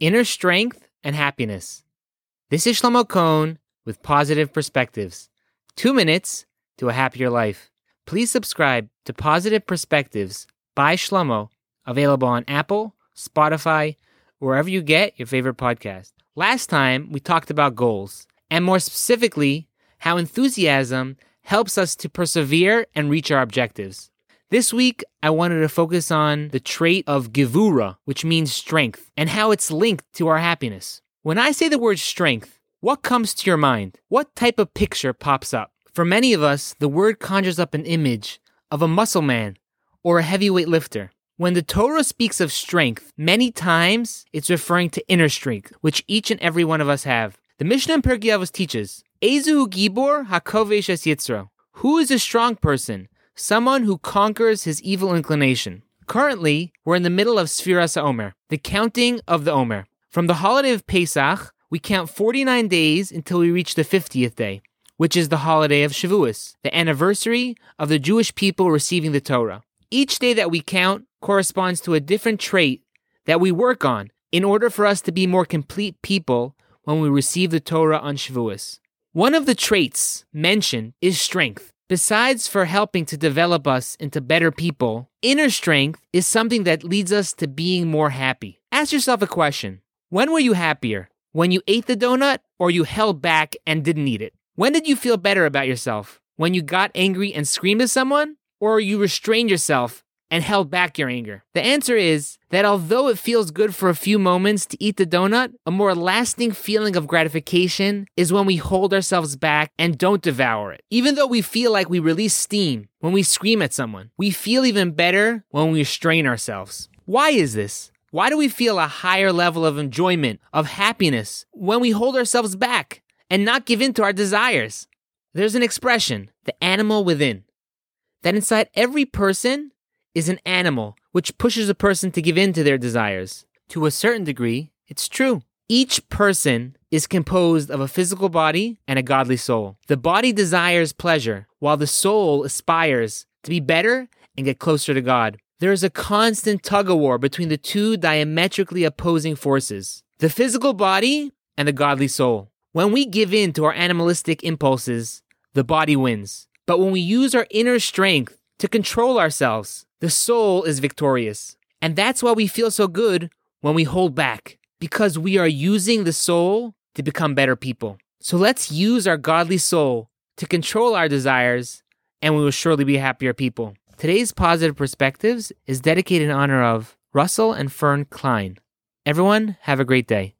inner strength and happiness. This is Shlomo Cohn with Positive Perspectives. Two minutes to a happier life. Please subscribe to Positive Perspectives by Shlomo, available on Apple, Spotify, wherever you get your favorite podcast. Last time, we talked about goals, and more specifically, how enthusiasm helps us to persevere and reach our objectives. This week, I wanted to focus on the trait of gevura, which means strength, and how it's linked to our happiness. When I say the word strength, what comes to your mind? What type of picture pops up? For many of us, the word conjures up an image of a muscle man or a heavyweight lifter. When the Torah speaks of strength, many times it's referring to inner strength, which each and every one of us have. The Mishnah in Pirkei Avos teaches, Ezu gibor hakovesh es yitzro. Who is a strong person? Someone who conquers his evil inclination. Currently, we're in the middle of Sfiras Omer, the counting of the Omer. From the holiday of Pesach, we count 49 days until we reach the 50th day, which is the holiday of Shavuos, the anniversary of the Jewish people receiving the Torah. Each day that we count corresponds to a different trait that we work on in order for us to be more complete people when we receive the Torah on Shavuos. One of the traits mentioned is strength. Besides for helping to develop us into better people, inner strength is something that leads us to being more happy. Ask yourself a question. When were you happier? When you ate the donut or you held back and didn't eat it? When did you feel better about yourself? When you got angry and screamed at someone? Or you restrained yourself and held back your anger? The answer is that although it feels good for a few moments to eat the donut, a more lasting feeling of gratification is when we hold ourselves back and don't devour it. Even though we feel like we release steam when we scream at someone, we feel even better when we restrain ourselves. Why is this? Why do we feel a higher level of enjoyment, of happiness, when we hold ourselves back and not give in to our desires? There's an expression, the animal within, that inside every person is an animal which pushes a person to give in to their desires. To a certain degree, it's true. Each person is composed of a physical body and a godly soul. The body desires pleasure, while the soul aspires to be better and get closer to God. There is a constant tug of war between the two diametrically opposing forces the physical body and the godly soul. When we give in to our animalistic impulses, the body wins. But when we use our inner strength to control ourselves, the soul is victorious. And that's why we feel so good when we hold back, because we are using the soul to become better people. So let's use our godly soul to control our desires, and we will surely be happier people. Today's Positive Perspectives is dedicated in honor of Russell and Fern Klein. Everyone, have a great day.